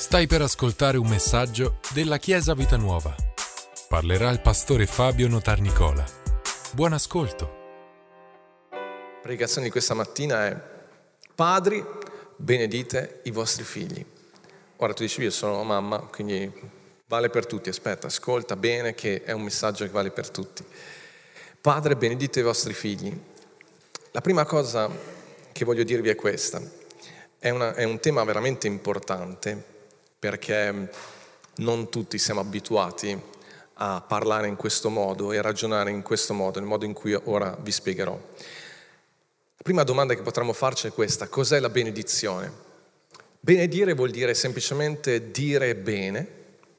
Stai per ascoltare un messaggio della Chiesa Vita Nuova. Parlerà il pastore Fabio Notarnicola. Buon ascolto. La predicazione di questa mattina è Padri, benedite i vostri figli. Ora tu dici io sono mamma, quindi vale per tutti, aspetta, ascolta bene che è un messaggio che vale per tutti. Padre, benedite i vostri figli. La prima cosa che voglio dirvi è questa. È, una, è un tema veramente importante perché non tutti siamo abituati a parlare in questo modo e ragionare in questo modo, nel modo in cui ora vi spiegherò. La prima domanda che potremmo farci è questa, cos'è la benedizione? Benedire vuol dire semplicemente dire bene,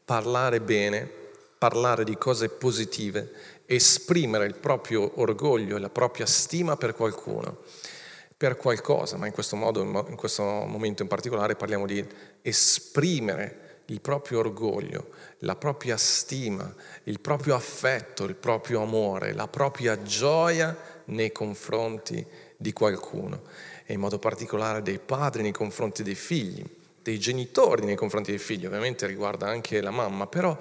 parlare bene, parlare di cose positive, esprimere il proprio orgoglio e la propria stima per qualcuno per qualcosa, ma in questo, modo, in questo momento in particolare parliamo di esprimere il proprio orgoglio, la propria stima, il proprio affetto, il proprio amore, la propria gioia nei confronti di qualcuno e in modo particolare dei padri nei confronti dei figli, dei genitori nei confronti dei figli, ovviamente riguarda anche la mamma, però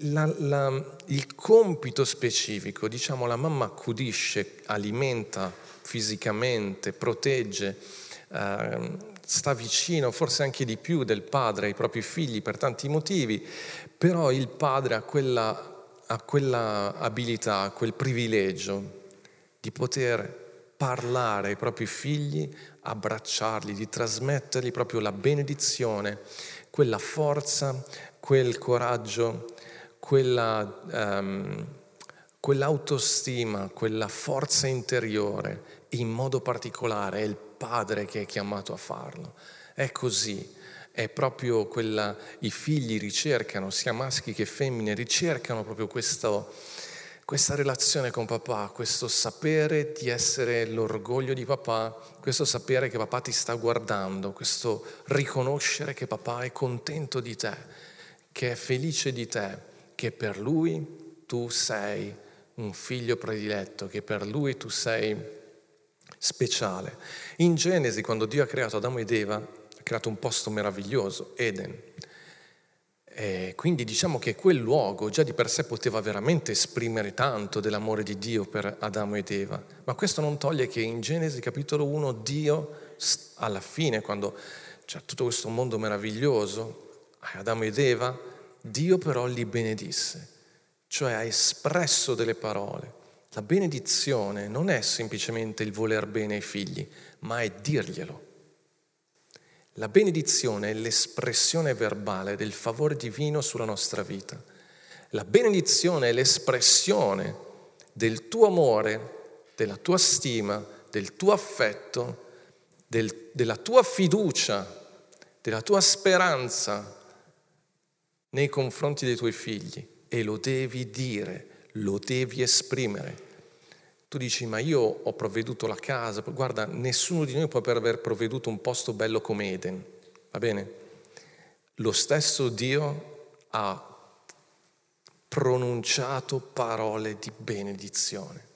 la, la, il compito specifico, diciamo la mamma accudisce, alimenta, fisicamente, protegge, eh, sta vicino, forse anche di più del padre ai propri figli per tanti motivi, però il padre ha quella, ha quella abilità, quel privilegio di poter parlare ai propri figli, abbracciarli, di trasmettergli proprio la benedizione, quella forza, quel coraggio, quella... Um, quell'autostima, quella forza interiore, in modo particolare è il padre che è chiamato a farlo. È così, è proprio quella, i figli ricercano, sia maschi che femmine, ricercano proprio questo, questa relazione con papà, questo sapere di essere l'orgoglio di papà, questo sapere che papà ti sta guardando, questo riconoscere che papà è contento di te, che è felice di te, che per lui tu sei un figlio prediletto, che per lui tu sei speciale. In Genesi, quando Dio ha creato Adamo ed Eva, ha creato un posto meraviglioso, Eden. E quindi diciamo che quel luogo già di per sé poteva veramente esprimere tanto dell'amore di Dio per Adamo ed Eva, ma questo non toglie che in Genesi capitolo 1 Dio alla fine, quando c'è tutto questo mondo meraviglioso, Adamo ed Eva, Dio però li benedisse cioè ha espresso delle parole. La benedizione non è semplicemente il voler bene ai figli, ma è dirglielo. La benedizione è l'espressione verbale del favore divino sulla nostra vita. La benedizione è l'espressione del tuo amore, della tua stima, del tuo affetto, del, della tua fiducia, della tua speranza nei confronti dei tuoi figli e lo devi dire, lo devi esprimere. Tu dici, ma io ho provveduto la casa, guarda, nessuno di noi può aver provveduto un posto bello come Eden, va bene? Lo stesso Dio ha pronunciato parole di benedizione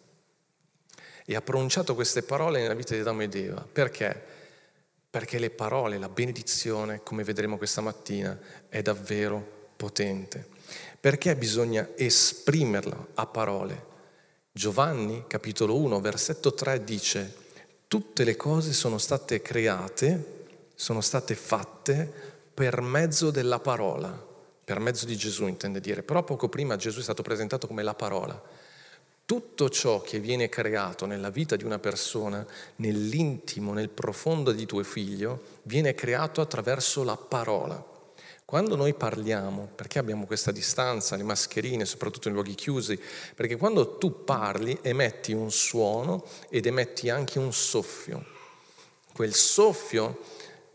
e ha pronunciato queste parole nella vita di Adamo ed Eva. Perché? Perché le parole, la benedizione, come vedremo questa mattina, è davvero potente. Perché bisogna esprimerla a parole? Giovanni, capitolo 1, versetto 3 dice, tutte le cose sono state create, sono state fatte per mezzo della parola, per mezzo di Gesù intende dire, però poco prima Gesù è stato presentato come la parola. Tutto ciò che viene creato nella vita di una persona, nell'intimo, nel profondo di tuo figlio, viene creato attraverso la parola. Quando noi parliamo, perché abbiamo questa distanza, le mascherine, soprattutto in luoghi chiusi? Perché quando tu parli emetti un suono ed emetti anche un soffio. Quel soffio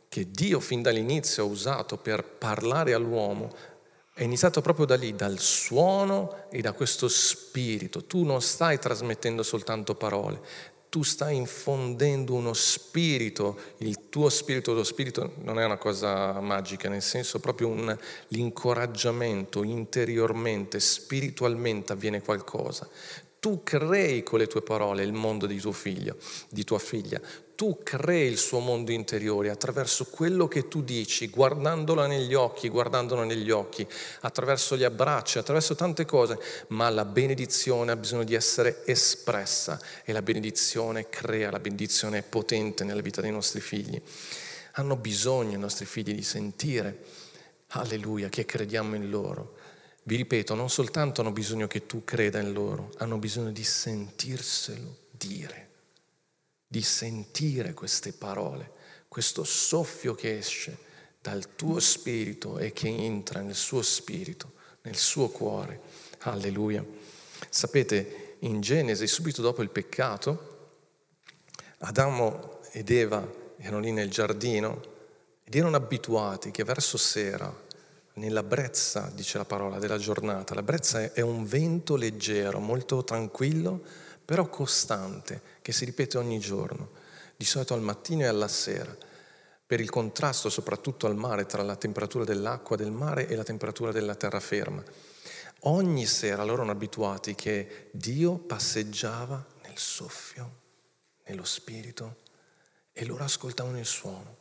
che Dio fin dall'inizio ha usato per parlare all'uomo è iniziato proprio da lì, dal suono e da questo spirito. Tu non stai trasmettendo soltanto parole, tu stai infondendo uno spirito, il tuo spirito, lo spirito non è una cosa magica, nel senso proprio un, l'incoraggiamento interiormente, spiritualmente avviene qualcosa. Tu crei con le tue parole il mondo di tuo figlio, di tua figlia. Tu crei il suo mondo interiore attraverso quello che tu dici, guardandola negli occhi, guardandolo negli occhi, attraverso gli abbracci, attraverso tante cose, ma la benedizione ha bisogno di essere espressa e la benedizione crea, la benedizione è potente nella vita dei nostri figli. Hanno bisogno i nostri figli di sentire, alleluia, che crediamo in loro. Vi ripeto, non soltanto hanno bisogno che tu creda in loro, hanno bisogno di sentirselo dire di sentire queste parole, questo soffio che esce dal tuo spirito e che entra nel suo spirito, nel suo cuore. Alleluia. Sapete, in Genesi, subito dopo il peccato, Adamo ed Eva erano lì nel giardino ed erano abituati che verso sera, nella brezza, dice la parola, della giornata, la brezza è un vento leggero, molto tranquillo, però costante, che si ripete ogni giorno, di solito al mattino e alla sera, per il contrasto soprattutto al mare tra la temperatura dell'acqua del mare e la temperatura della terraferma. Ogni sera loro erano abituati che Dio passeggiava nel soffio, nello spirito, e loro ascoltavano il suono.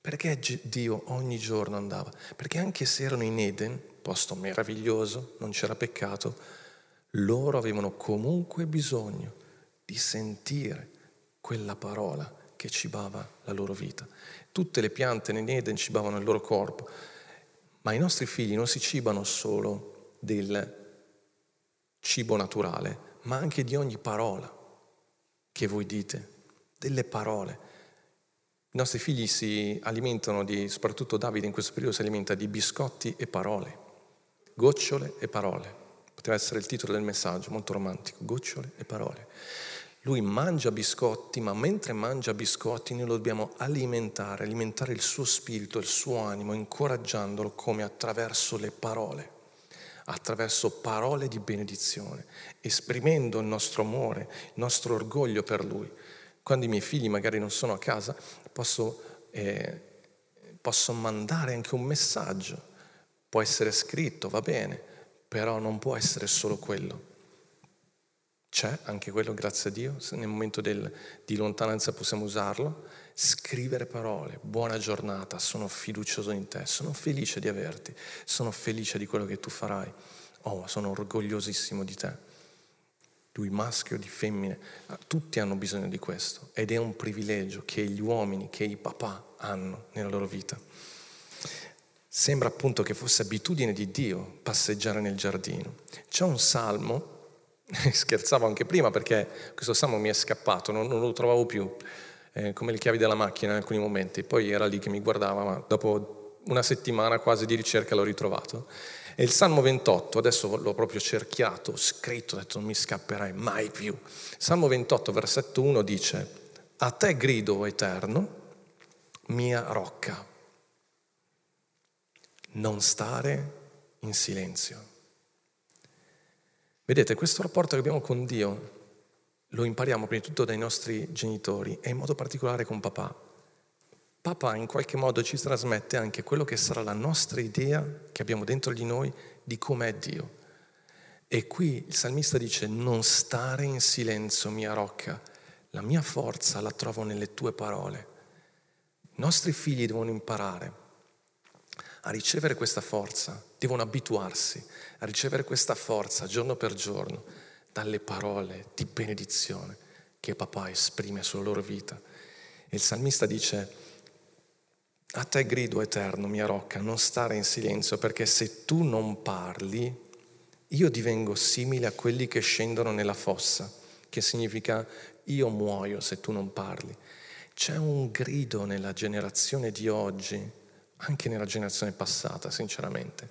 Perché Dio ogni giorno andava? Perché anche se erano in Eden, posto meraviglioso, non c'era peccato, loro avevano comunque bisogno di sentire quella parola che cibava la loro vita. Tutte le piante in Eden cibavano il loro corpo, ma i nostri figli non si cibano solo del cibo naturale, ma anche di ogni parola che voi dite, delle parole. I nostri figli si alimentano di, soprattutto Davide in questo periodo si alimenta di biscotti e parole, gocciole e parole poteva essere il titolo del messaggio, molto romantico, gocciole e parole. Lui mangia biscotti, ma mentre mangia biscotti noi lo dobbiamo alimentare, alimentare il suo spirito, il suo animo, incoraggiandolo come attraverso le parole, attraverso parole di benedizione, esprimendo il nostro amore, il nostro orgoglio per lui. Quando i miei figli magari non sono a casa, posso, eh, posso mandare anche un messaggio, può essere scritto, va bene, però non può essere solo quello. C'è anche quello, grazie a Dio, nel momento del, di lontananza possiamo usarlo. Scrivere parole, buona giornata, sono fiducioso in te, sono felice di averti, sono felice di quello che tu farai. Oh, sono orgogliosissimo di te. Lui maschio di femmine, tutti hanno bisogno di questo ed è un privilegio che gli uomini, che i papà hanno nella loro vita. Sembra appunto che fosse abitudine di Dio passeggiare nel giardino. C'è un salmo, scherzavo anche prima perché questo salmo mi è scappato, non, non lo trovavo più, eh, come le chiavi della macchina in alcuni momenti, poi era lì che mi guardava, ma dopo una settimana quasi di ricerca l'ho ritrovato. E il Salmo 28, adesso l'ho proprio cerchiato, scritto, ho detto non mi scapperai mai più. Salmo 28, versetto 1 dice, a te grido eterno, mia rocca non stare in silenzio. Vedete, questo rapporto che abbiamo con Dio lo impariamo prima di tutto dai nostri genitori e in modo particolare con papà. Papà in qualche modo ci trasmette anche quello che sarà la nostra idea che abbiamo dentro di noi di com'è Dio. E qui il salmista dice non stare in silenzio, mia rocca, la mia forza la trovo nelle tue parole. I nostri figli devono imparare a ricevere questa forza, devono abituarsi a ricevere questa forza giorno per giorno dalle parole di benedizione che papà esprime sulla loro vita. E il salmista dice, a te grido eterno, mia rocca, non stare in silenzio, perché se tu non parli, io divengo simile a quelli che scendono nella fossa, che significa io muoio se tu non parli. C'è un grido nella generazione di oggi anche nella generazione passata, sinceramente,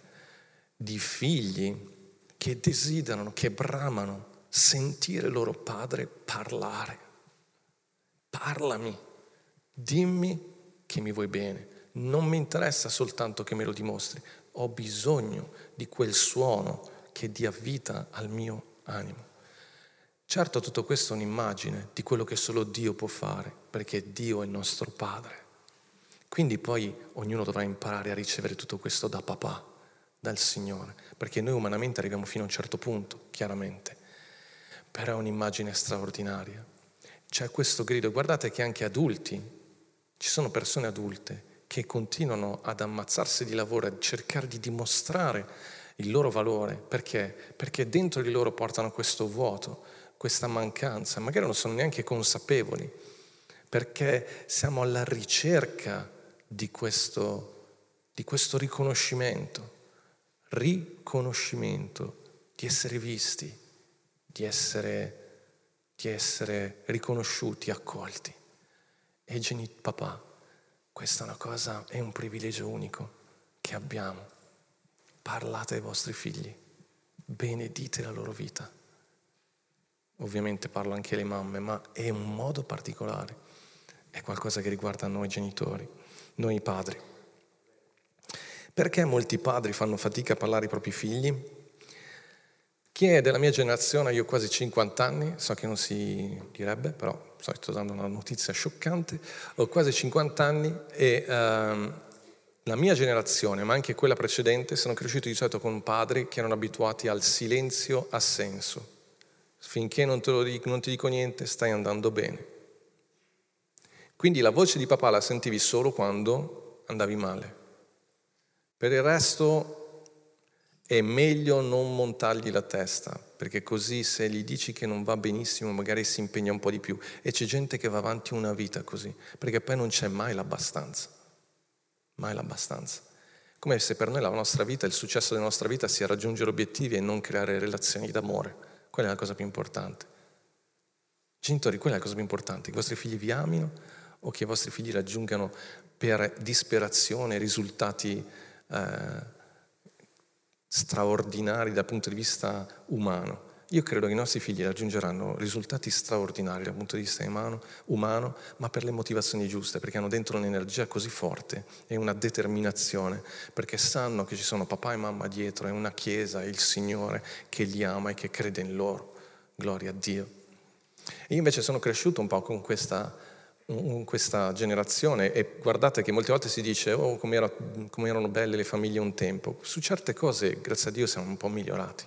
di figli che desiderano, che bramano sentire loro padre parlare. Parlami, dimmi che mi vuoi bene. Non mi interessa soltanto che me lo dimostri, ho bisogno di quel suono che dia vita al mio animo. Certo tutto questo è un'immagine di quello che solo Dio può fare, perché Dio è il nostro Padre. Quindi poi ognuno dovrà imparare a ricevere tutto questo da papà, dal Signore, perché noi umanamente arriviamo fino a un certo punto, chiaramente, però è un'immagine straordinaria. c'è questo grido. Guardate che anche adulti, ci sono persone adulte che continuano ad ammazzarsi di lavoro, a cercare di dimostrare il loro valore. Perché? Perché dentro di loro portano questo vuoto, questa mancanza, magari non sono neanche consapevoli, perché siamo alla ricerca di questo, di questo riconoscimento, riconoscimento, di essere visti, di essere, di essere riconosciuti, accolti. E geni, papà, questa è una cosa, è un privilegio unico che abbiamo. Parlate ai vostri figli, benedite la loro vita. Ovviamente parlo anche alle mamme, ma è un modo particolare, è qualcosa che riguarda noi genitori, noi padri. Perché molti padri fanno fatica a parlare ai propri figli? Chi è della mia generazione, io ho quasi 50 anni, so che non si direbbe, però sto dando una notizia scioccante, ho quasi 50 anni e ehm, la mia generazione, ma anche quella precedente, sono cresciuti di solito con padri che erano abituati al silenzio assenso. Finché non, dico, non ti dico niente, stai andando bene. Quindi la voce di papà la sentivi solo quando andavi male. Per il resto è meglio non montargli la testa, perché così se gli dici che non va benissimo magari si impegna un po' di più. E c'è gente che va avanti una vita così, perché poi non c'è mai l'abbastanza. Mai l'abbastanza. Come se per noi la nostra vita, il successo della nostra vita sia raggiungere obiettivi e non creare relazioni d'amore. Quella è la cosa più importante. Genitori, quella è la cosa più importante, i vostri figli vi amino o che i vostri figli raggiungano per disperazione risultati eh, straordinari dal punto di vista umano. Io credo che i nostri figli raggiungeranno risultati straordinari dal punto di vista umano, umano, ma per le motivazioni giuste, perché hanno dentro un'energia così forte e una determinazione, perché sanno che ci sono papà e mamma dietro, è una chiesa, è il Signore che li ama e che crede in loro. Gloria a Dio. E io invece sono cresciuto un po' con questa questa generazione e guardate che molte volte si dice oh come, era, come erano belle le famiglie un tempo, su certe cose grazie a Dio siamo un po' migliorati,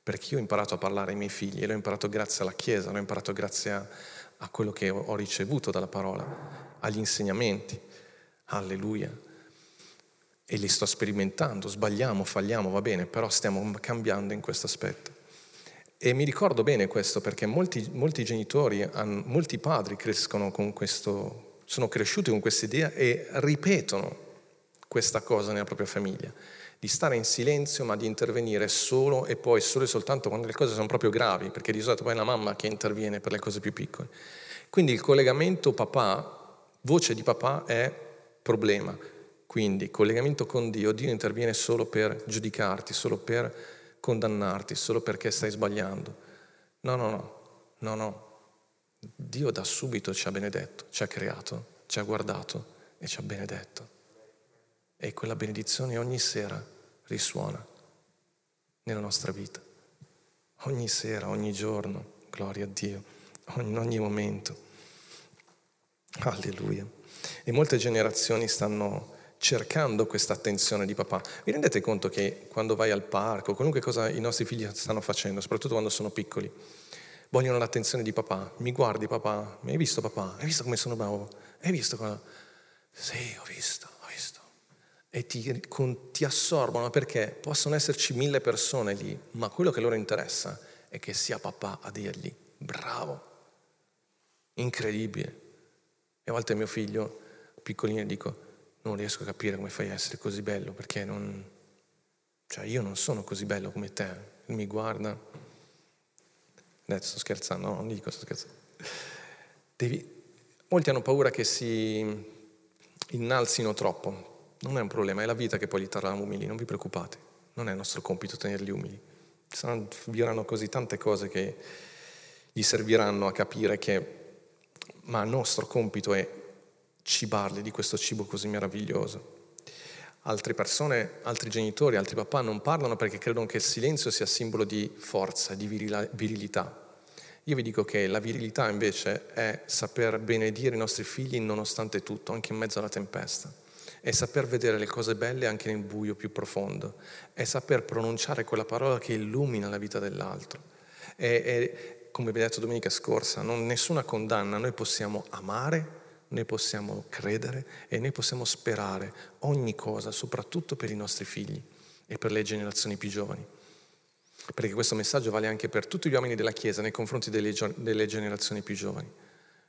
perché io ho imparato a parlare ai miei figli e l'ho imparato grazie alla Chiesa, l'ho imparato grazie a, a quello che ho ricevuto dalla parola, agli insegnamenti, alleluia. E li sto sperimentando, sbagliamo, falliamo, va bene, però stiamo cambiando in questo aspetto. E mi ricordo bene questo perché molti, molti genitori, molti padri crescono con questo, sono cresciuti con questa idea e ripetono questa cosa nella propria famiglia, di stare in silenzio ma di intervenire solo e poi solo e soltanto quando le cose sono proprio gravi, perché di solito poi è la mamma che interviene per le cose più piccole. Quindi il collegamento papà, voce di papà è problema. Quindi collegamento con Dio, Dio interviene solo per giudicarti, solo per condannarti solo perché stai sbagliando. No, no, no, no, no. Dio da subito ci ha benedetto, ci ha creato, ci ha guardato e ci ha benedetto. E quella benedizione ogni sera risuona nella nostra vita. Ogni sera, ogni giorno, gloria a Dio, in ogni momento. Alleluia. E molte generazioni stanno cercando questa attenzione di papà. Vi rendete conto che quando vai al parco, qualunque cosa i nostri figli stanno facendo, soprattutto quando sono piccoli, vogliono l'attenzione di papà. Mi guardi papà? Mi hai visto papà? Hai visto come sono bravo? Hai visto cosa? Sì, ho visto, ho visto. E ti, con, ti assorbono perché possono esserci mille persone lì, ma quello che loro interessa è che sia papà a dirgli bravo, incredibile. E a volte mio figlio, piccolino, dico, non riesco a capire come fai a essere così bello, perché non... Cioè io non sono così bello come te. Mi guarda. Sto scherzando, no, non dico sto scherzando. Devi... Molti hanno paura che si innalzino troppo. Non è un problema, è la vita che poi li terrà umili, non vi preoccupate. Non è nostro compito tenerli umili. Viranno così tante cose che gli serviranno a capire che ma il nostro compito è cibarli di questo cibo così meraviglioso. Altre persone, altri genitori, altri papà non parlano perché credono che il silenzio sia simbolo di forza, di virilità. Io vi dico che la virilità invece è saper benedire i nostri figli nonostante tutto, anche in mezzo alla tempesta. È saper vedere le cose belle anche nel buio più profondo. È saper pronunciare quella parola che illumina la vita dell'altro. È, è, come abbiamo detto domenica scorsa, non nessuna condanna, noi possiamo amare, noi possiamo credere e noi possiamo sperare ogni cosa, soprattutto per i nostri figli e per le generazioni più giovani. Perché questo messaggio vale anche per tutti gli uomini della Chiesa nei confronti delle, delle generazioni più giovani.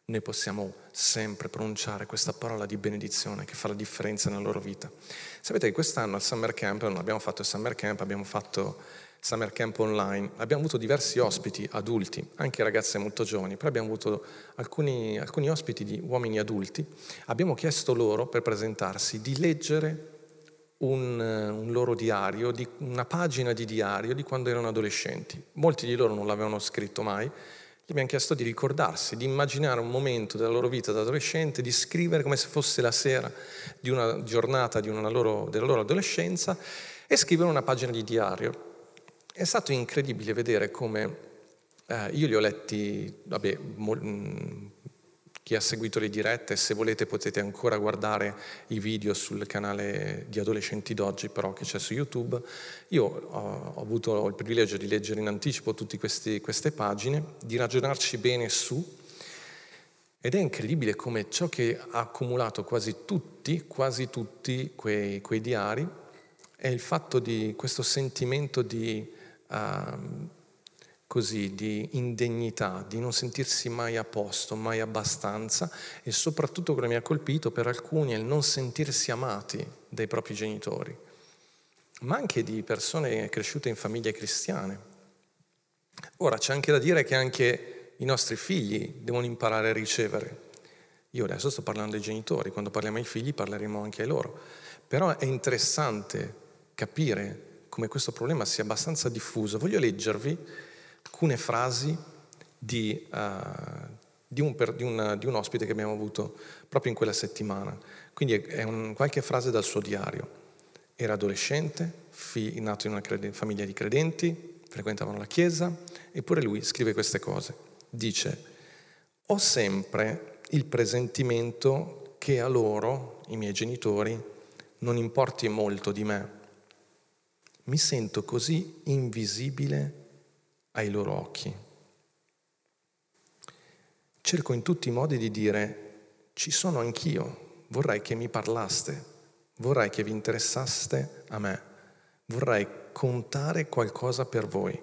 Noi possiamo sempre pronunciare questa parola di benedizione che fa la differenza nella loro vita. Sapete che quest'anno al Summer Camp, non abbiamo fatto il Summer Camp, abbiamo fatto Summer Camp online, abbiamo avuto diversi ospiti adulti, anche ragazze molto giovani, però abbiamo avuto alcuni, alcuni ospiti di uomini adulti. Abbiamo chiesto loro, per presentarsi, di leggere un, un, loro diario, di, una pagina di diario di quando erano adolescenti. Molti di loro non l'avevano scritto mai. Gli abbiamo chiesto di ricordarsi, di immaginare un momento della loro vita da adolescente, di scrivere come se fosse la sera di una giornata di una loro, della loro adolescenza e scrivere una pagina di diario è stato incredibile vedere come eh, io li ho letti, vabbè, mh, chi ha seguito le dirette, se volete potete ancora guardare i video sul canale di Adolescenti d'oggi, però che c'è su YouTube. Io ho, ho avuto il privilegio di leggere in anticipo tutte queste pagine, di ragionarci bene su, ed è incredibile come ciò che ha accumulato quasi tutti, quasi tutti quei, quei diari, è il fatto di questo sentimento di uh, così di indegnità, di non sentirsi mai a posto, mai abbastanza e soprattutto quello che mi ha colpito per alcuni è il non sentirsi amati dai propri genitori, ma anche di persone cresciute in famiglie cristiane. Ora c'è anche da dire che anche i nostri figli devono imparare a ricevere. Io adesso sto parlando dei genitori, quando parliamo ai figli parleremo anche ai loro, però è interessante capire come questo problema sia abbastanza diffuso, voglio leggervi alcune frasi di, uh, di, un, di, un, di, un, ospite che abbiamo avuto proprio in quella settimana. Quindi è un, qualche frase dal suo diario. Era adolescente, fi, nato in una creden- famiglia di credenti, frequentavano la chiesa, eppure lui scrive queste cose. Dice, ho sempre il presentimento che a loro, i miei genitori, non importi molto di me mi sento così invisibile ai loro occhi. Cerco in tutti i modi di dire, ci sono anch'io, vorrei che mi parlaste, vorrei che vi interessaste a me, vorrei contare qualcosa per voi,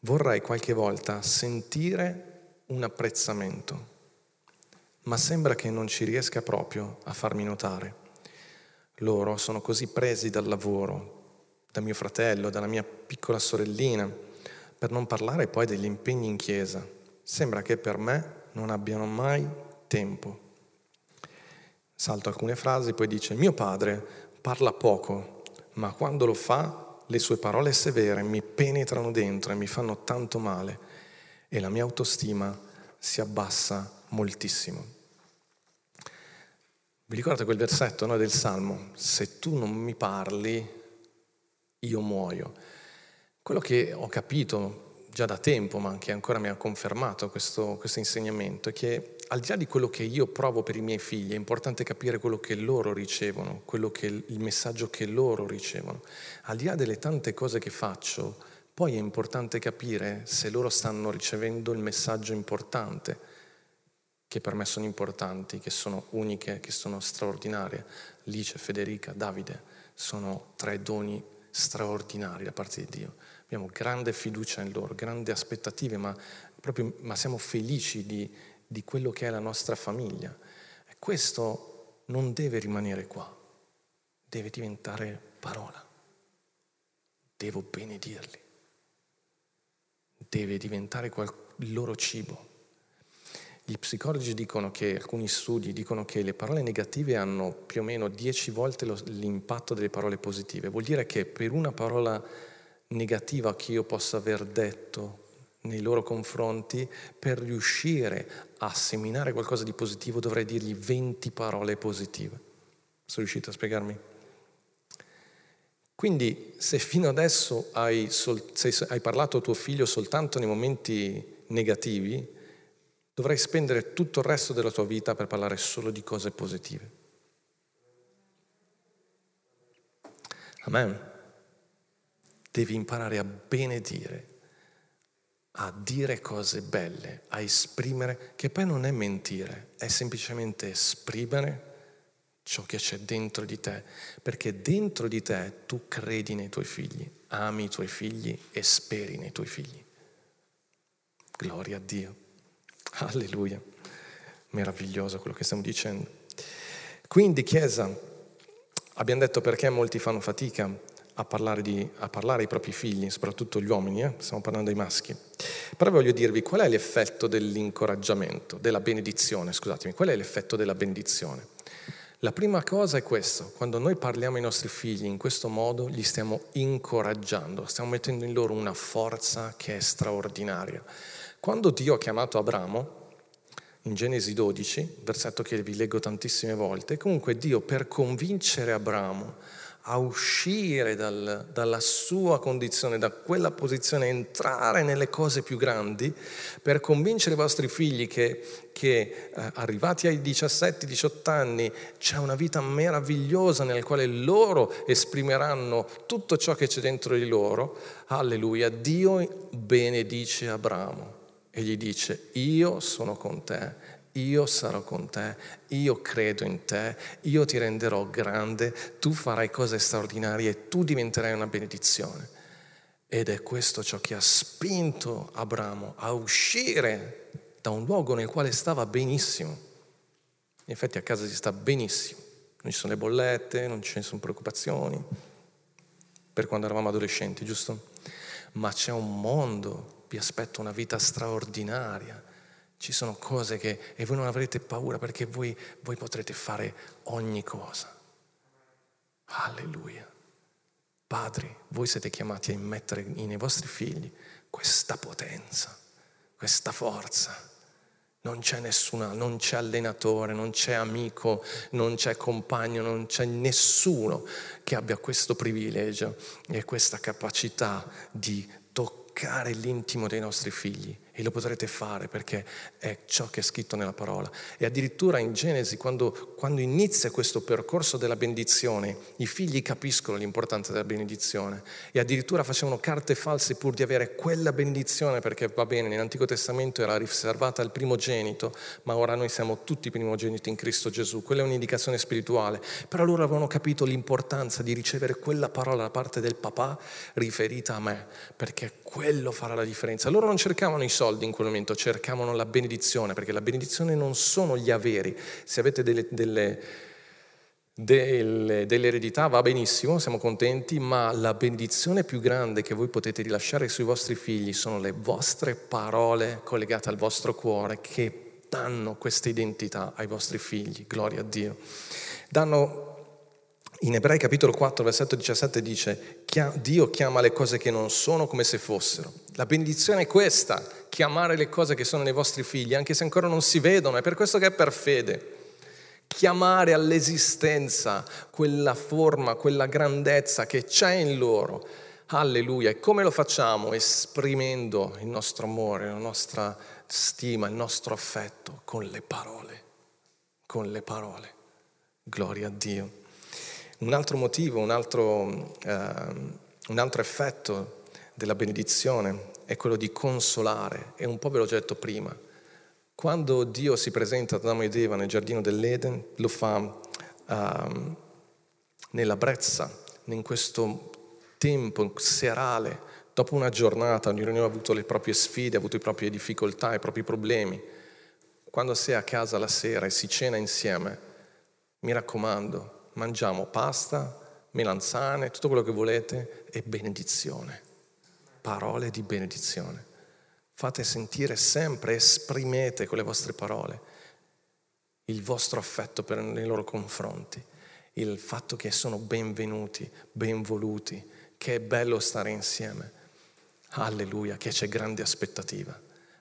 vorrei qualche volta sentire un apprezzamento, ma sembra che non ci riesca proprio a farmi notare. Loro sono così presi dal lavoro, da mio fratello, dalla mia piccola sorellina, per non parlare poi degli impegni in chiesa. Sembra che per me non abbiano mai tempo. Salto alcune frasi, poi dice, mio padre parla poco, ma quando lo fa le sue parole severe mi penetrano dentro e mi fanno tanto male e la mia autostima si abbassa moltissimo. Vi ricordate quel versetto no, del Salmo? Se tu non mi parli, io muoio. Quello che ho capito già da tempo, ma che ancora mi ha confermato questo, questo insegnamento, è che al di là di quello che io provo per i miei figli, è importante capire quello che loro ricevono, che, il messaggio che loro ricevono. Al di là delle tante cose che faccio, poi è importante capire se loro stanno ricevendo il messaggio importante, che per me sono importanti, che sono uniche, che sono straordinarie. Lice, Federica, Davide, sono tre doni straordinari da parte di Dio. Abbiamo grande fiducia in loro, grandi aspettative, ma, proprio, ma siamo felici di, di quello che è la nostra famiglia. E questo non deve rimanere qua, deve diventare parola. Devo benedirli. Deve diventare il loro cibo. Gli psicologi dicono che, alcuni studi dicono che le parole negative hanno più o meno 10 volte lo, l'impatto delle parole positive. Vuol dire che per una parola negativa che io possa aver detto nei loro confronti, per riuscire a seminare qualcosa di positivo dovrei dirgli 20 parole positive. Sono riuscito a spiegarmi? Quindi se fino adesso hai, sol- hai parlato a tuo figlio soltanto nei momenti negativi, Dovrai spendere tutto il resto della tua vita per parlare solo di cose positive. Amen. Devi imparare a benedire, a dire cose belle, a esprimere, che poi non è mentire, è semplicemente esprimere ciò che c'è dentro di te, perché dentro di te tu credi nei tuoi figli, ami i tuoi figli e speri nei tuoi figli. Gloria a Dio. Alleluia. Meraviglioso quello che stiamo dicendo. Quindi, Chiesa, abbiamo detto perché molti fanno fatica a parlare, di, a parlare ai propri figli, soprattutto gli uomini, eh? stiamo parlando dei maschi. Però voglio dirvi qual è l'effetto dell'incoraggiamento, della benedizione, scusatemi, qual è l'effetto della benedizione? La prima cosa è questo, quando noi parliamo ai nostri figli in questo modo, li stiamo incoraggiando, stiamo mettendo in loro una forza che è straordinaria. Quando Dio ha chiamato Abramo, in Genesi 12, versetto che vi leggo tantissime volte, comunque Dio per convincere Abramo a uscire dal, dalla sua condizione, da quella posizione, entrare nelle cose più grandi, per convincere i vostri figli che, che eh, arrivati ai 17-18 anni c'è una vita meravigliosa nella quale loro esprimeranno tutto ciò che c'è dentro di loro, alleluia, Dio benedice Abramo e gli dice, io sono con te, io sarò con te, io credo in te, io ti renderò grande, tu farai cose straordinarie e tu diventerai una benedizione. Ed è questo ciò che ha spinto Abramo a uscire da un luogo nel quale stava benissimo. In effetti a casa si sta benissimo, non ci sono le bollette, non ci sono preoccupazioni, per quando eravamo adolescenti, giusto? Ma c'è un mondo vi aspetta una vita straordinaria. Ci sono cose che... e voi non avrete paura perché voi, voi potrete fare ogni cosa. Alleluia. Padri, voi siete chiamati a immettere nei vostri figli questa potenza, questa forza. Non c'è nessuna, non c'è allenatore, non c'è amico, non c'è compagno, non c'è nessuno che abbia questo privilegio e questa capacità di toccare l'intimo dei nostri figli e lo potrete fare perché è ciò che è scritto nella parola. E addirittura in Genesi, quando, quando, inizia questo percorso della benedizione, i figli capiscono l'importanza della benedizione e addirittura facevano carte false pur di avere quella benedizione perché va bene, nell'Antico Testamento era riservata al primogenito, ma ora noi siamo tutti primogeniti in Cristo Gesù. Quella è un'indicazione spirituale. Però loro avevano capito l'importanza di ricevere quella parola da parte del papà riferita a me, perché quello farà la differenza. Loro non cercavano i soldi soldi in quel momento, cercavano la benedizione, perché la benedizione non sono gli averi. Se avete delle, delle, delle, delle eredità va benissimo, siamo contenti, ma la benedizione più grande che voi potete rilasciare sui vostri figli sono le vostre parole collegate al vostro cuore che danno questa identità ai vostri figli, gloria a Dio. Danno in Ebrei capitolo 4, versetto 17 dice, Dio chiama le cose che non sono come se fossero. La benedizione è questa, chiamare le cose che sono nei vostri figli, anche se ancora non si vedono, è per questo che è per fede. Chiamare all'esistenza quella forma, quella grandezza che c'è in loro. Alleluia. E come lo facciamo? Esprimendo il nostro amore, la nostra stima, il nostro affetto con le parole. Con le parole. Gloria a Dio. Un altro motivo, un altro, eh, un altro effetto della benedizione è quello di consolare, e un po' ve l'ho detto prima. Quando Dio si presenta ad Adamo ed Eva nel giardino dell'Eden, lo fa um, nella brezza, in questo tempo serale, dopo una giornata, ognuno ha avuto le proprie sfide, ha avuto le proprie difficoltà, i propri problemi. Quando sei a casa la sera e si cena insieme, mi raccomando, mangiamo pasta, melanzane, tutto quello che volete e benedizione. Parole di benedizione. Fate sentire sempre, esprimete con le vostre parole il vostro affetto per, nei loro confronti, il fatto che sono benvenuti, benvoluti, che è bello stare insieme. Alleluia, che c'è grande aspettativa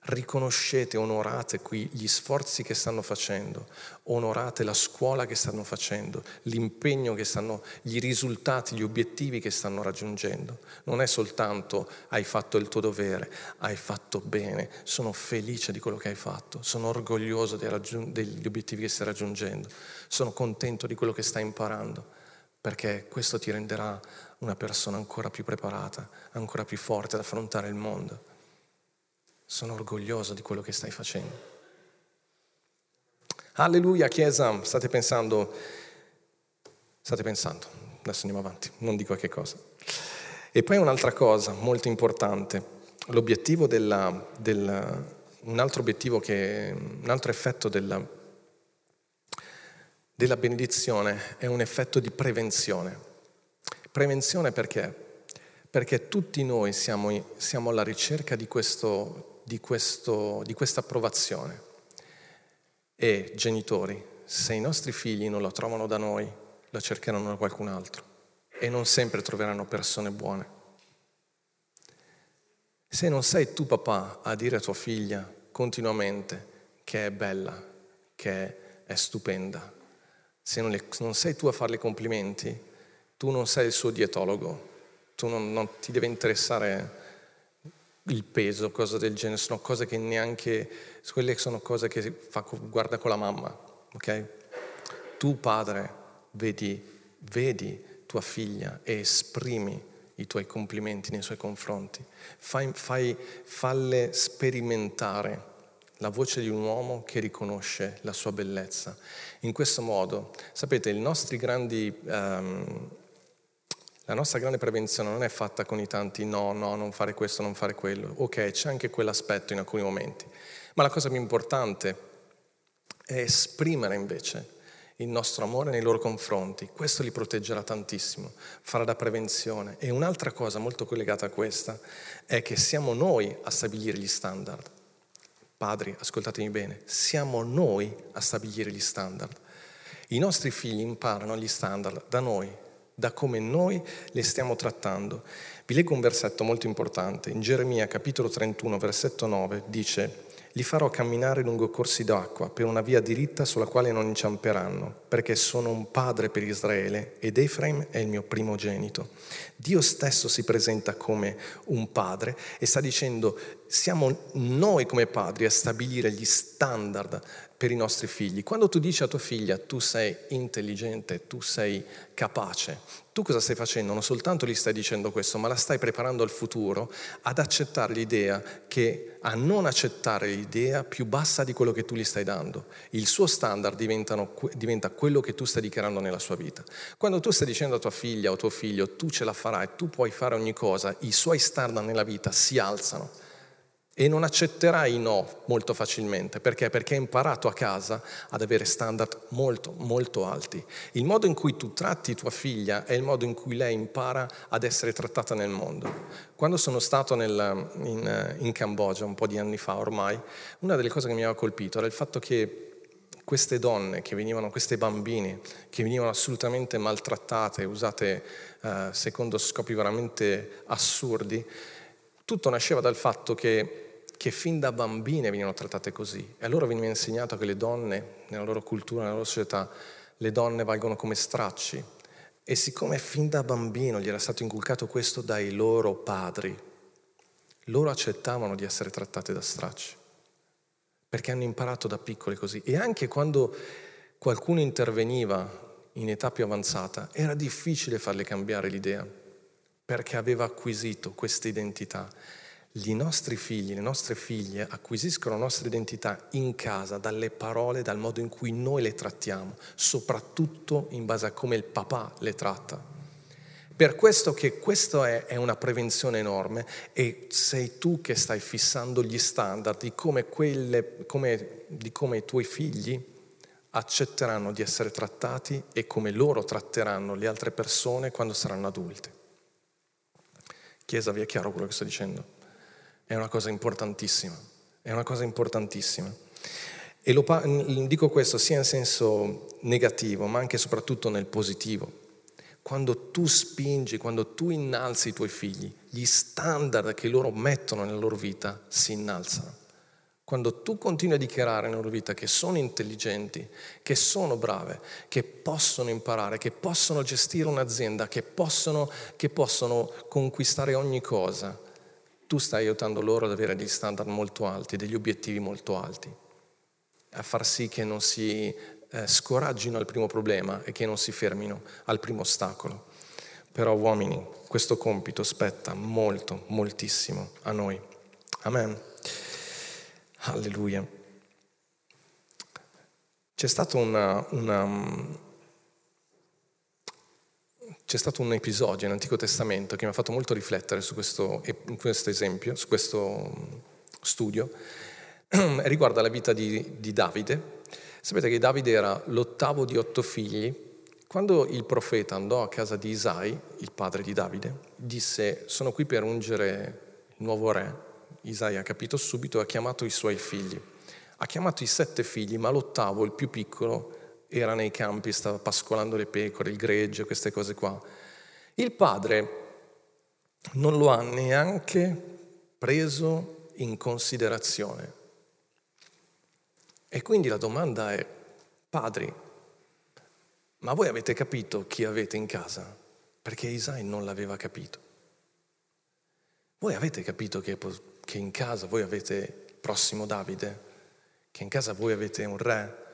riconoscete, onorate qui gli sforzi che stanno facendo, onorate la scuola che stanno facendo, l'impegno che stanno, i risultati, gli obiettivi che stanno raggiungendo. Non è soltanto hai fatto il tuo dovere, hai fatto bene, sono felice di quello che hai fatto, sono orgoglioso degli obiettivi che stai raggiungendo, sono contento di quello che stai imparando, perché questo ti renderà una persona ancora più preparata, ancora più forte ad affrontare il mondo. Sono orgoglioso di quello che stai facendo. Alleluia, Chiesa, state pensando, state pensando, adesso andiamo avanti, non dico che cosa. E poi un'altra cosa molto importante, l'obiettivo della, del, un altro obiettivo che, un altro effetto della, della benedizione è un effetto di prevenzione. Prevenzione perché? Perché tutti noi siamo, siamo alla ricerca di, questo, di, questa approvazione. E genitori, se i nostri figli non lo trovano da noi, lo cercheranno da qualcun altro e non sempre troveranno persone buone. Se non sei tu papà a dire a tua figlia continuamente che è bella, che è stupenda, se non, le, non sei tu a farle complimenti, tu non sei il suo dietologo, tu non, non ti deve interessare il peso, cose del genere, sono cose che neanche, quelle sono cose che fa, guarda con la mamma, ok? Tu padre vedi, vedi tua figlia e esprimi i tuoi complimenti nei suoi confronti, fai, fai, falle sperimentare la voce di un uomo che riconosce la sua bellezza. In questo modo, sapete, i nostri grandi... Um, la nostra grande prevenzione non è fatta con i tanti no, no, non fare questo, non fare quello. Ok, c'è anche quell'aspetto in alcuni momenti. Ma la cosa più importante è esprimere invece il nostro amore nei loro confronti. Questo li proteggerà tantissimo, farà da prevenzione. E un'altra cosa molto collegata a questa è che siamo noi a stabilire gli standard. Padri, ascoltatemi bene, siamo noi a stabilire gli standard. I nostri figli imparano gli standard da noi, da come noi le stiamo trattando. Vi leggo un versetto molto importante. In Geremia capitolo 31, versetto 9 dice, li farò camminare lungo corsi d'acqua per una via diritta sulla quale non inciamperanno, perché sono un padre per Israele ed Efraim è il mio primogenito. Dio stesso si presenta come un padre e sta dicendo siamo noi come padri a stabilire gli standard per i nostri figli. Quando tu dici a tua figlia tu sei intelligente, tu sei capace, tu cosa stai facendo? Non soltanto gli stai dicendo questo, ma la stai preparando al futuro ad accettare l'idea che, a non accettare l'idea più bassa di quello che tu gli stai dando. Il suo standard diventa quello che tu stai dichiarando nella sua vita. Quando tu stai dicendo a tua figlia o tuo figlio tu ce la farai, tu puoi fare ogni cosa, i suoi standard nella vita si alzano e non accetterai i no molto facilmente. Perché? Perché hai imparato a casa ad avere standard molto, molto alti. Il modo in cui tu tratti tua figlia è il modo in cui lei impara ad essere trattata nel mondo. Quando sono stato nel, in, in Cambogia, un po' di anni fa ormai, una delle cose che mi aveva colpito era il fatto che queste donne che venivano, queste bambine che venivano assolutamente maltrattate, usate eh, secondo scopi veramente assurdi, tutto nasceva dal fatto che che fin da bambine venivano trattate così. E allora veniva insegnato che le donne, nella loro cultura, nella loro società, le donne valgono come stracci. E siccome fin da bambino gli era stato inculcato questo dai loro padri, loro accettavano di essere trattate da stracci, perché hanno imparato da piccole così. E anche quando qualcuno interveniva in età più avanzata, era difficile farle cambiare l'idea, perché aveva acquisito questa identità i nostri figli, le nostre figlie acquisiscono la nostra identità in casa dalle parole, dal modo in cui noi le trattiamo, soprattutto in base a come il papà le tratta. Per questo che questa è, è una prevenzione enorme e sei tu che stai fissando gli standard di come, quelle, come, di come i tuoi figli accetteranno di essere trattati e come loro tratteranno le altre persone quando saranno adulte. Chiesa, vi è chiaro quello che sto dicendo? È una cosa importantissima, è una cosa importantissima. E lo, dico questo sia in senso negativo, ma anche e soprattutto nel positivo. Quando tu spingi, quando tu innalzi i tuoi figli, gli standard che loro mettono nella loro vita si innalzano. Quando tu continui a dichiarare nella loro vita che sono intelligenti, che sono brave, che possono imparare, che possono gestire un'azienda, che possono, che possono conquistare ogni cosa, tu stai aiutando loro ad avere degli standard molto alti, degli obiettivi molto alti, a far sì che non si eh, scoraggino al primo problema e che non si fermino al primo ostacolo. Però uomini, questo compito spetta molto, moltissimo a noi. Amen. Alleluia. C'è stato, una, una, c'è stato un episodio nell'Antico Testamento che mi ha fatto molto riflettere su questo, questo esempio, su questo studio. Riguarda la vita di, di Davide. Sapete che Davide era l'ottavo di otto figli. Quando il profeta andò a casa di Isai, il padre di Davide, disse sono qui per ungere il nuovo re. Isai ha capito subito e ha chiamato i suoi figli. Ha chiamato i sette figli, ma l'ottavo, il più piccolo, era nei campi, stava pascolando le pecore, il gregge, queste cose qua. Il padre non lo ha neanche preso in considerazione. E quindi la domanda è, padri, ma voi avete capito chi avete in casa? Perché Isai non l'aveva capito. Voi avete capito che, che in casa voi avete il prossimo Davide? che in casa voi avete un re,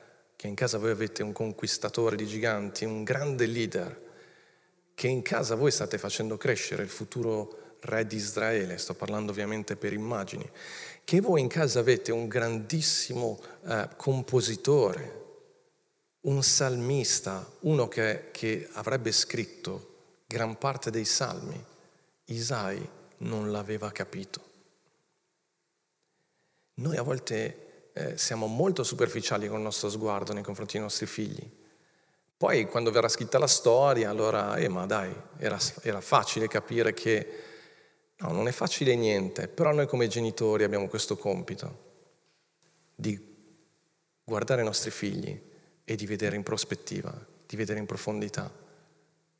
che in casa voi avete un conquistatore di giganti, un grande leader, che in casa voi state facendo crescere il futuro re di Israele, sto parlando ovviamente per immagini, che voi in casa avete un grandissimo eh, compositore, un salmista, uno che, che avrebbe scritto gran parte dei salmi. Isai non l'aveva capito. Noi a volte eh, siamo molto superficiali con il nostro sguardo nei confronti dei nostri figli. Poi quando verrà scritta la storia, allora, eh ma dai, era, era facile capire che no, non è facile niente, però noi come genitori abbiamo questo compito di guardare i nostri figli e di vedere in prospettiva, di vedere in profondità.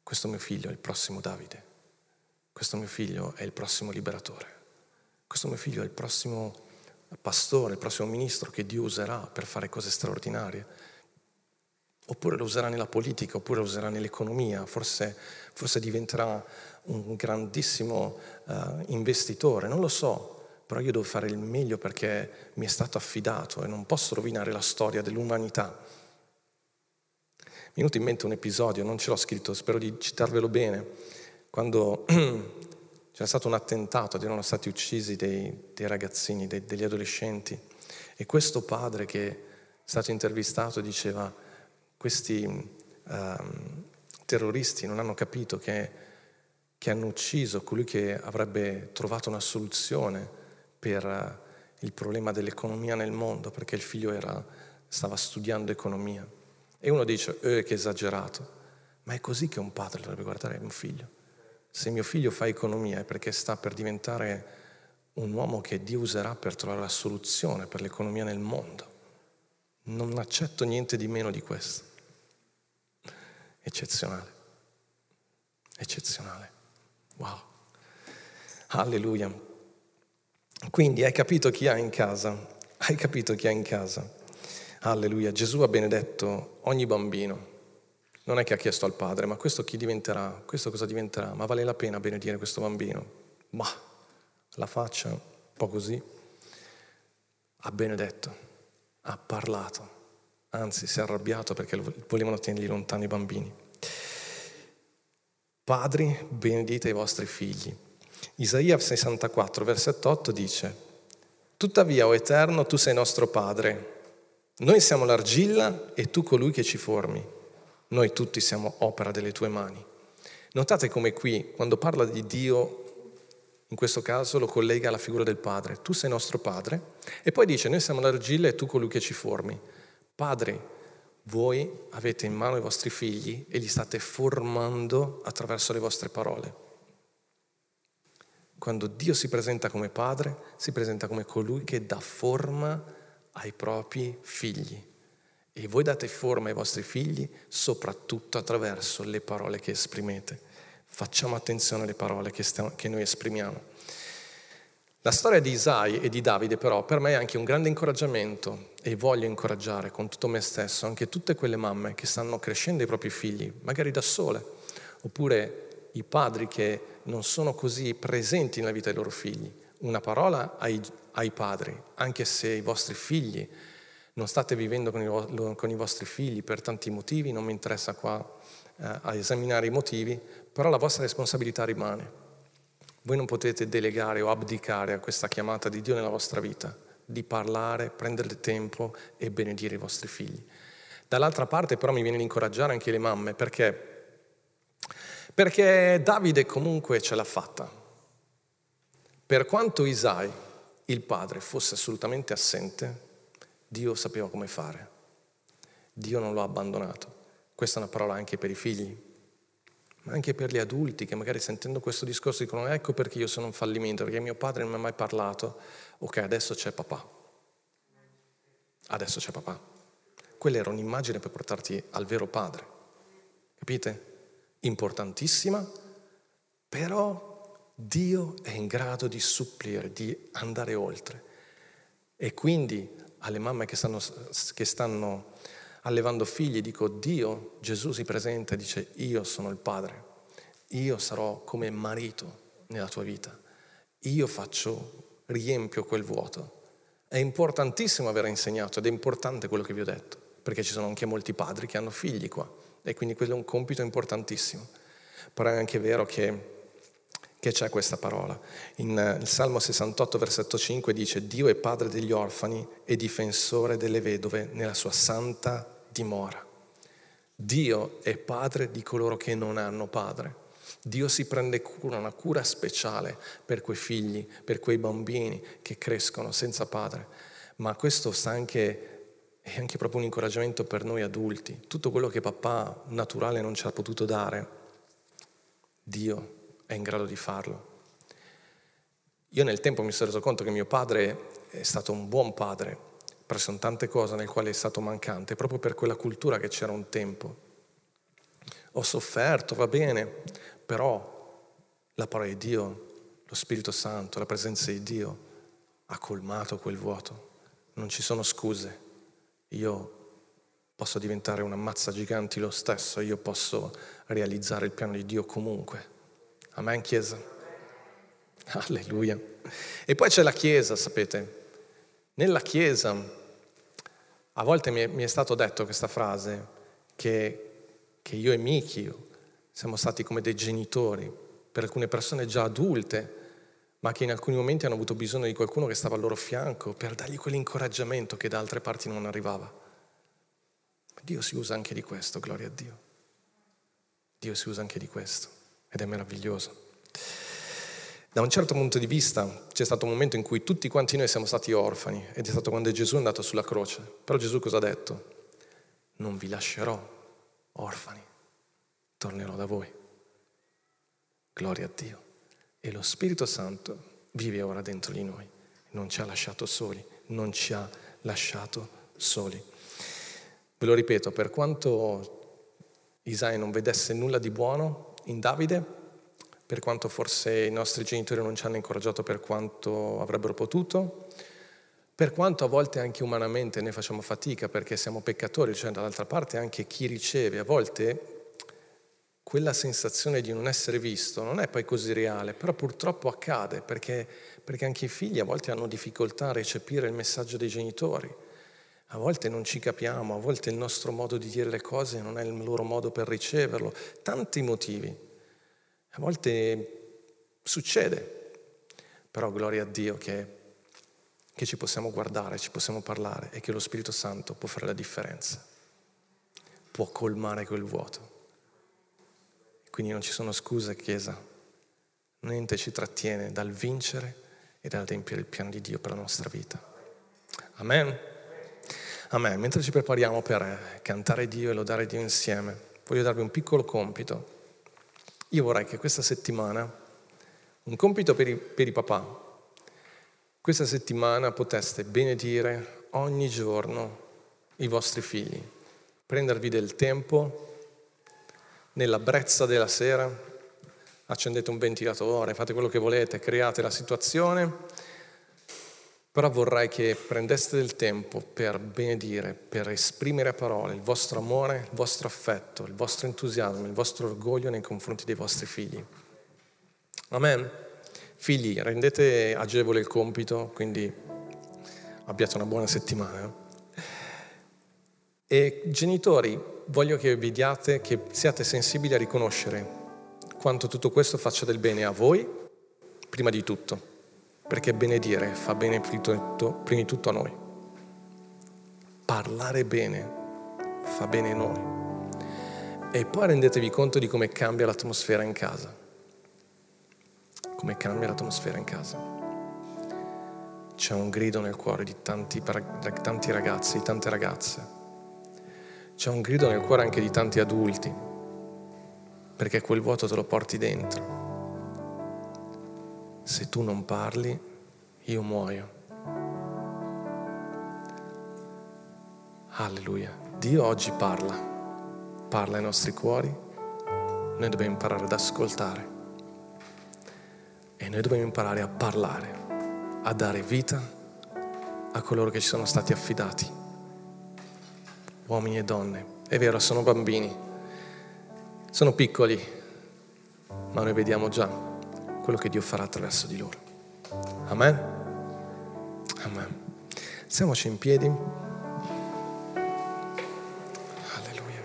Questo mio figlio è il prossimo Davide, questo mio figlio è il prossimo liberatore, questo mio figlio è il prossimo pastore, il prossimo ministro che Dio userà per fare cose straordinarie. Oppure lo userà nella politica, oppure lo userà nell'economia, forse, forse diventerà un grandissimo uh, investitore, non lo so, però io devo fare il meglio perché mi è stato affidato e non posso rovinare la storia dell'umanità. Mi è venuto in mente un episodio, non ce l'ho scritto, spero di citarvelo bene, quando c'era stato un attentato erano stati uccisi dei, dei ragazzini, dei, degli adolescenti. E questo padre che è stato intervistato diceva, questi um, terroristi non hanno capito che, che, hanno ucciso colui che avrebbe trovato una soluzione per uh, il problema dell'economia nel mondo, perché il figlio era, stava studiando economia. E uno dice, eh, che esagerato. Ma è così che un padre dovrebbe guardare un figlio se mio figlio fa economia è perché sta per diventare un uomo che Dio userà per trovare la soluzione per l'economia nel mondo. Non accetto niente di meno di questo. Eccezionale. Eccezionale. Wow. Alleluia. Quindi hai capito chi ha in casa? Hai capito chi ha in casa? Alleluia. Gesù ha benedetto ogni bambino non è che ha chiesto al padre, ma questo chi diventerà? Questo cosa diventerà? Ma vale la pena benedire questo bambino? Ma la faccia un po' così. Ha benedetto, ha parlato, anzi si è arrabbiato perché volevano tenergli lontani i bambini. Padri, benedite i vostri figli. Isaia 64, versetto 8 dice, Tuttavia, o Eterno, tu sei nostro Padre, noi siamo l'argilla e tu colui che ci formi. Noi tutti siamo opera delle tue mani. Notate come qui, quando parla di Dio, in questo caso lo collega alla figura del Padre. Tu sei nostro Padre. E poi dice, noi siamo l'argilla e tu colui che ci formi. Padre, voi avete in mano i vostri figli e li state formando attraverso le vostre parole. Quando Dio si presenta come padre, si presenta come colui che dà forma ai propri figli. E voi date forma ai vostri figli soprattutto attraverso le parole che esprimete. Facciamo attenzione alle parole che, stiamo, che noi esprimiamo. La storia di Isai e di Davide però per me è anche un grande incoraggiamento e voglio incoraggiare con tutto me stesso anche tutte quelle mamme che stanno crescendo i propri figli, magari da sole, oppure i padri che non sono così presenti nella vita dei loro figli. Una parola ai, ai padri, anche se i vostri figli non state vivendo con i, con i vostri figli per tanti motivi, non mi interessa qua eh, a esaminare i motivi, però la vostra responsabilità rimane. Voi non potete delegare o abdicare a questa chiamata di Dio nella vostra vita, di parlare, prendere tempo e benedire i vostri figli. Dall'altra parte però mi viene di incoraggiare anche le mamme perché perché Davide comunque ce l'ha fatta. Per quanto Isai, il padre, fosse assolutamente assente, Dio sapeva come fare. Dio non lo ha abbandonato. Questa è una parola anche per i figli, ma anche per gli adulti che magari sentendo questo discorso dicono ecco perché io sono un fallimento, perché mio padre non mi ha mai parlato. Ok, adesso c'è papà. Adesso c'è papà. Quella era un'immagine per portarti al vero padre. Capite? importantissima, però Dio è in grado di supplire, di andare oltre. E quindi alle mamme che stanno, che stanno allevando figli dico Dio, Gesù si presenta e dice io sono il Padre, io sarò come marito nella tua vita, io faccio, riempio quel vuoto. È importantissimo aver insegnato ed è importante quello che vi ho detto, perché ci sono anche molti padri che hanno figli qua e quindi quello è un compito importantissimo. Però è anche vero che, che c'è questa parola. In uh, il Salmo 68, versetto 5 dice Dio è padre degli orfani e difensore delle vedove nella sua santa dimora. Dio è padre di coloro che non hanno padre. Dio si prende cura, una cura speciale per quei figli, per quei bambini che crescono senza padre. Ma questo sta anche è anche proprio un incoraggiamento per noi adulti. Tutto quello che papà naturale non ci ha potuto dare, Dio è in grado di farlo. Io nel tempo mi sono reso conto che mio padre è stato un buon padre, però sono tante cose nel quale è stato mancante, proprio per quella cultura che c'era un tempo. Ho sofferto, va bene, però la parola di Dio, lo Spirito Santo, la presenza di Dio ha colmato quel vuoto. Non ci sono scuse io posso diventare una mazza giganti lo stesso, io posso realizzare il piano di Dio comunque. Amen, Chiesa? Alleluia. E poi c'è la Chiesa, sapete. Nella Chiesa, a volte mi è, stato detto questa frase, che, che io e Miki siamo stati come dei genitori per alcune persone già adulte, ma che in alcuni momenti hanno avuto bisogno di qualcuno che stava al loro fianco per dargli quell'incoraggiamento che da altre parti non arrivava. Dio si usa anche di questo, gloria a Dio. Dio si usa anche di questo ed è meraviglioso. Da un certo punto di vista c'è stato un momento in cui tutti quanti noi siamo stati orfani ed è stato quando Gesù è andato sulla croce. Però Gesù cosa ha detto? Non vi lascerò orfani, tornerò da voi. Gloria a Dio. E lo Spirito Santo vive ora dentro di noi, non ci ha lasciato soli, non ci ha lasciato soli. Ve lo ripeto, per quanto Isaia non vedesse nulla di buono in Davide, per quanto forse i nostri genitori non ci hanno incoraggiato per quanto avrebbero potuto, per quanto a volte anche umanamente ne facciamo fatica perché siamo peccatori, cioè dall'altra parte anche chi riceve a volte quella sensazione di non essere visto non è poi così reale, però purtroppo accade perché, perché anche i figli a volte hanno difficoltà a recepire il messaggio dei genitori. A volte non ci capiamo, a volte il nostro modo di dire le cose non è il loro modo per riceverlo, tanti motivi. A volte succede, però gloria a Dio che, che ci possiamo guardare, ci possiamo parlare e che lo Spirito Santo può fare la differenza, può colmare quel vuoto. Quindi non ci sono scuse, Chiesa. Niente ci trattiene dal vincere e dal adempiere il piano di Dio per la nostra vita. Amen. Amen. Mentre ci prepariamo per cantare Dio e lodare Dio insieme, voglio darvi un piccolo compito. Io vorrei che questa settimana, un compito per i, per i papà, questa settimana poteste benedire ogni giorno i vostri figli, prendervi del tempo nella brezza della sera, accendete un ventilatore, fate quello che volete, create la situazione, però vorrei che prendeste del tempo per benedire, per esprimere a parole il vostro amore, il vostro affetto, il vostro entusiasmo, il vostro orgoglio nei confronti dei vostri figli. Amen. Figli, rendete agevole il compito, quindi abbiate una buona settimana. E genitori, voglio che vediate, che siate sensibili a riconoscere quanto tutto questo faccia del bene a voi, prima di tutto, perché benedire fa bene prima di tutto a noi. Parlare bene fa bene a noi. E poi rendetevi conto di come cambia l'atmosfera in casa. Come cambia l'atmosfera in casa. C'è un grido nel cuore di tanti, tanti ragazzi, di tante ragazze. C'è un grido nel cuore anche di tanti adulti, perché quel vuoto te lo porti dentro se tu non parli, io muoio. Alleluia. Dio oggi parla, parla ai nostri cuori, noi dobbiamo imparare ad ascoltare e noi dobbiamo imparare a parlare, a dare vita a coloro che ci sono stati affidati, uomini e donne. È vero, sono bambini, sono piccoli, ma noi vediamo già quello che Dio farà attraverso di loro. Amen? Amen. Siamoci in piedi. Alleluia.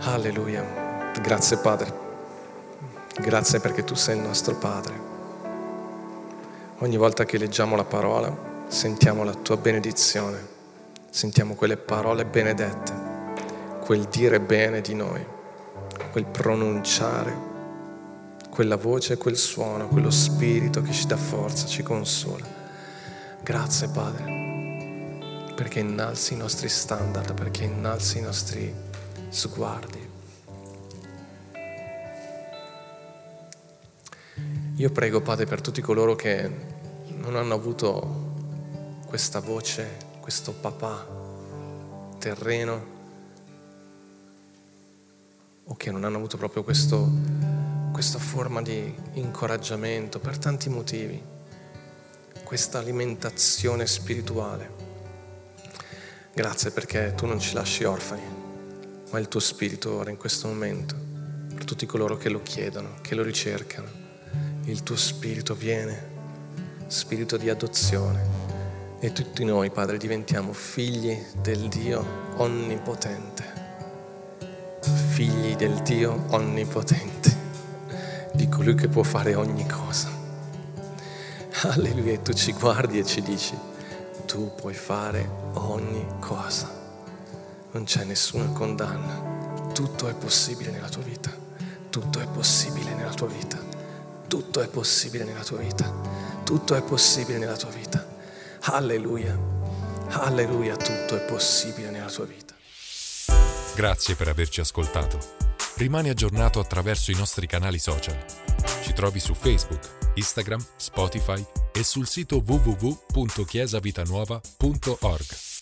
Alleluia. Grazie Padre. Grazie perché tu sei il nostro Padre. Ogni volta che leggiamo la parola sentiamo la tua benedizione sentiamo quelle parole benedette, quel dire bene di noi, quel pronunciare, quella voce, quel suono, quello spirito che ci dà forza, ci consola. Grazie Padre, perché innalzi i nostri standard, perché innalzi i nostri sguardi. Io prego Padre per tutti coloro che non hanno avuto questa voce questo papà terreno o che non hanno avuto proprio questo, questa forma di incoraggiamento per tanti motivi, questa alimentazione spirituale. Grazie perché tu non ci lasci orfani, ma il tuo spirito ora in questo momento, per tutti coloro che lo chiedono, che lo ricercano, il tuo spirito viene, spirito di adozione e tutti noi, Padre, diventiamo figli del Dio onnipotente, figli del Dio onnipotente, di colui che può fare ogni cosa. Alleluia, e tu ci guardi e ci dici, tu puoi fare ogni cosa, non c'è nessuna condanna, tutto è possibile nella tua vita, tutto è possibile nella tua vita, tutto è possibile nella tua vita, tutto è possibile nella tua vita. Alleluia, alleluia, tutto è possibile nella tua vita. Grazie per averci ascoltato. Rimani aggiornato attraverso i nostri canali social. Ci trovi su Facebook, Instagram, Spotify e sul sito www.chiesavitanuova.org.